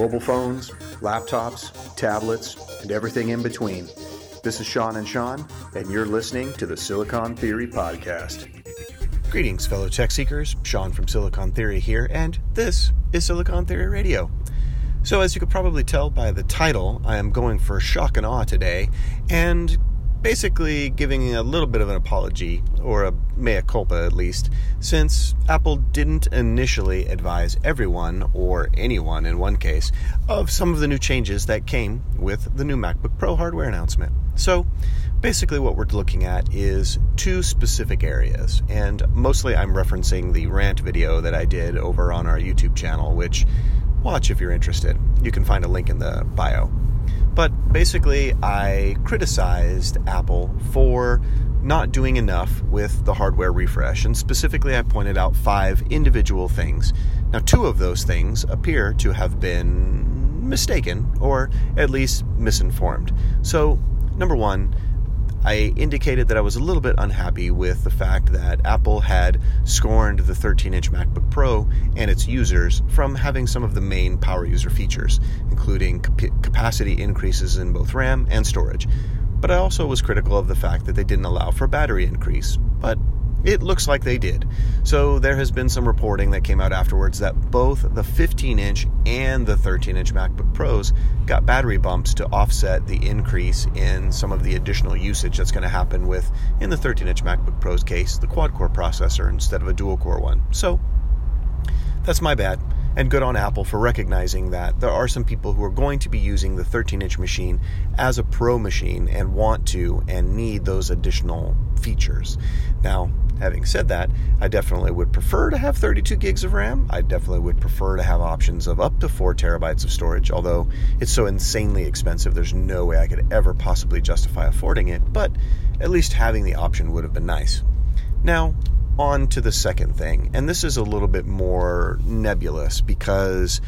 mobile phones, laptops, tablets, and everything in between. This is Sean and Sean, and you're listening to the Silicon Theory Podcast. Greetings, fellow tech seekers. Shawn from Silicon Theory here, and this is Silicon Theory Radio. So, as you could probably tell by the title, I am going for shock and awe today, and basically giving a little bit of an apology, or a mea culpa at least, since Apple didn't initially advise everyone, or anyone in one case, of some of the new changes that came with the new MacBook Pro hardware announcement. So, basically, what we're looking at is two specific areas, and mostly I'm referencing the rant video that I did over on our YouTube channel, which watch if you're interested. You can find a link in the bio. But basically, I criticized Apple for not doing enough with the hardware refresh, and specifically, I pointed out five individual things. Now, two of those things appear to have been mistaken, or at least misinformed. So, number one, I indicated that I was a little bit unhappy with the fact that Apple had scorned the 13 inch MacBook Pro and its users from having some of the main power user features, including capacity increases in both RAM and storage. But I also was critical of the fact that they didn't allow for battery increase. But it looks like they did. So there has been some reporting that came out afterwards that both the 15 inch and the 13 inch MacBook Pros got battery bumps to offset the increase in some of the additional usage that's going to happen with, in the 13 inch MacBook Pro's case, the quad core processor instead of a dual core one. So that's my bad. And good on Apple for recognizing that there are some people who are going to be using the 13 inch machine as a pro machine and want to and need those additional features. Now, having said that, I definitely would prefer to have 32 gigs of RAM. I definitely would prefer to have options of up to 4 terabytes of storage, although it's so insanely expensive, there's no way I could ever possibly justify affording it, but at least having the option would have been nice. Now, on to the second thing, and this is a little bit more nebulous because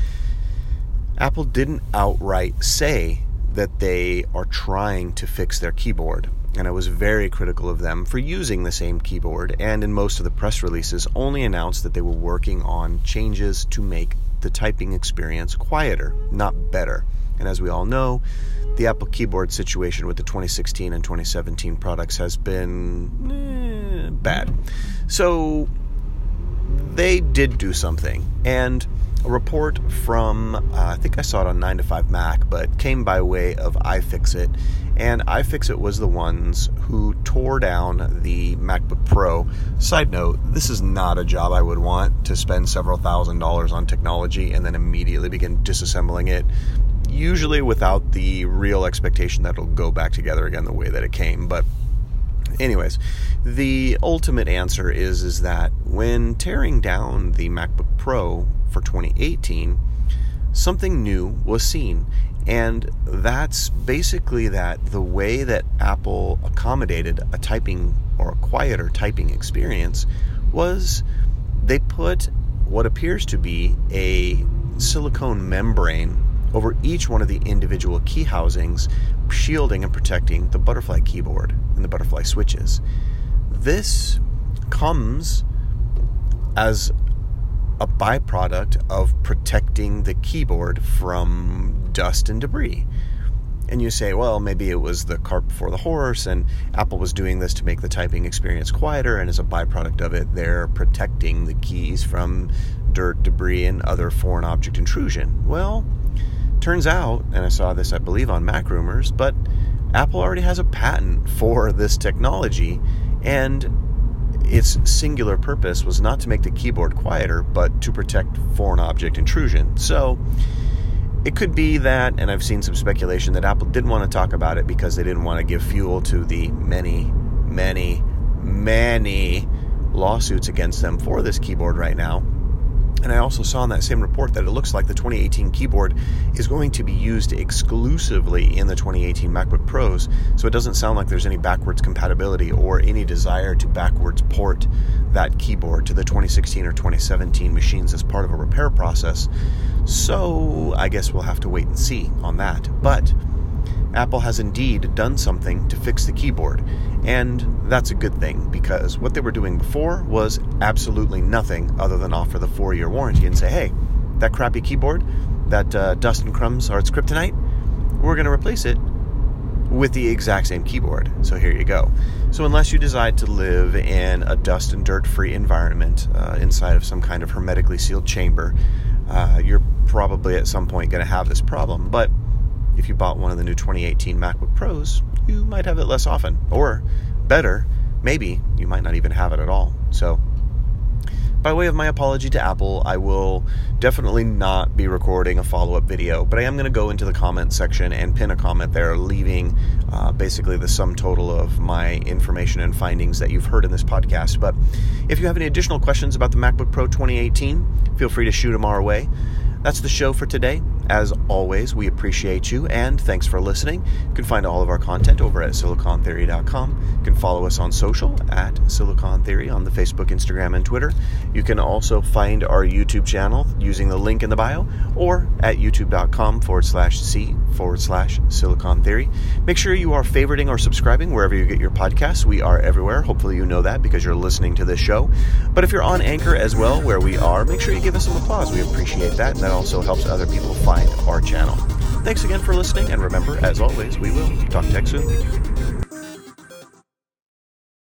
Apple didn't outright say that they are trying to fix their keyboard. And I was very critical of them for using the same keyboard, and in most of the press releases, only announced that they were working on changes to make the typing experience quieter, not better. And as we all know, the Apple keyboard situation with the 2016 and 2017 products has been eh, bad. So they did do something. And a report from, uh, I think I saw it on 9 to 5 Mac, but came by way of iFixit. And iFixit was the ones who tore down the MacBook Pro. Side note, this is not a job I would want to spend several thousand dollars on technology and then immediately begin disassembling it usually without the real expectation that it'll go back together again the way that it came. But anyways, the ultimate answer is is that when tearing down the MacBook Pro for 2018, something new was seen. And that's basically that the way that Apple accommodated a typing or a quieter typing experience was they put what appears to be a silicone membrane over each one of the individual key housings, shielding and protecting the butterfly keyboard and the butterfly switches. This comes as a byproduct of protecting the keyboard from dust and debris. And you say, well, maybe it was the cart before the horse, and Apple was doing this to make the typing experience quieter, and as a byproduct of it, they're protecting the keys from dirt, debris, and other foreign object intrusion. Well, Turns out, and I saw this, I believe, on Mac Rumors, but Apple already has a patent for this technology, and its singular purpose was not to make the keyboard quieter, but to protect foreign object intrusion. So, it could be that, and I've seen some speculation that Apple didn't want to talk about it because they didn't want to give fuel to the many, many, many lawsuits against them for this keyboard right now. And I also saw in that same report that it looks like the 2018 keyboard is going to be used exclusively in the 2018 MacBook Pros. So it doesn't sound like there's any backwards compatibility or any desire to backwards port that keyboard to the 2016 or 2017 machines as part of a repair process. So I guess we'll have to wait and see on that. But Apple has indeed done something to fix the keyboard. And that's a good thing because what they were doing before was absolutely nothing other than offer the four year warranty and say, hey, that crappy keyboard, that uh, dust and crumbs are its kryptonite, we're going to replace it with the exact same keyboard. So here you go. So unless you decide to live in a dust and dirt free environment uh, inside of some kind of hermetically sealed chamber, uh, you're probably at some point going to have this problem. But if you bought one of the new 2018 MacBook Pros, you might have it less often. Or better, maybe you might not even have it at all. So by way of my apology to Apple, I will definitely not be recording a follow up video, but I am going to go into the comment section and pin a comment there, leaving uh, basically the sum total of my information and findings that you've heard in this podcast. But if you have any additional questions about the MacBook Pro 2018, feel free to shoot them our way. That's the show for today. As always, we appreciate you and thanks for listening. You can find all of our content over at silicontheory.com. You can follow us on social at Silicon Theory on the Facebook, Instagram, and Twitter. You can also find our YouTube channel using the link in the bio or at youtube.com forward slash C forward slash Silicon Theory. Make sure you are favoriting or subscribing wherever you get your podcasts. We are everywhere. Hopefully, you know that because you're listening to this show. But if you're on Anchor as well, where we are, make sure you give us some applause. We appreciate that, and that also helps other people find our channel. Thanks again for listening, and remember, as always, we will talk tech soon.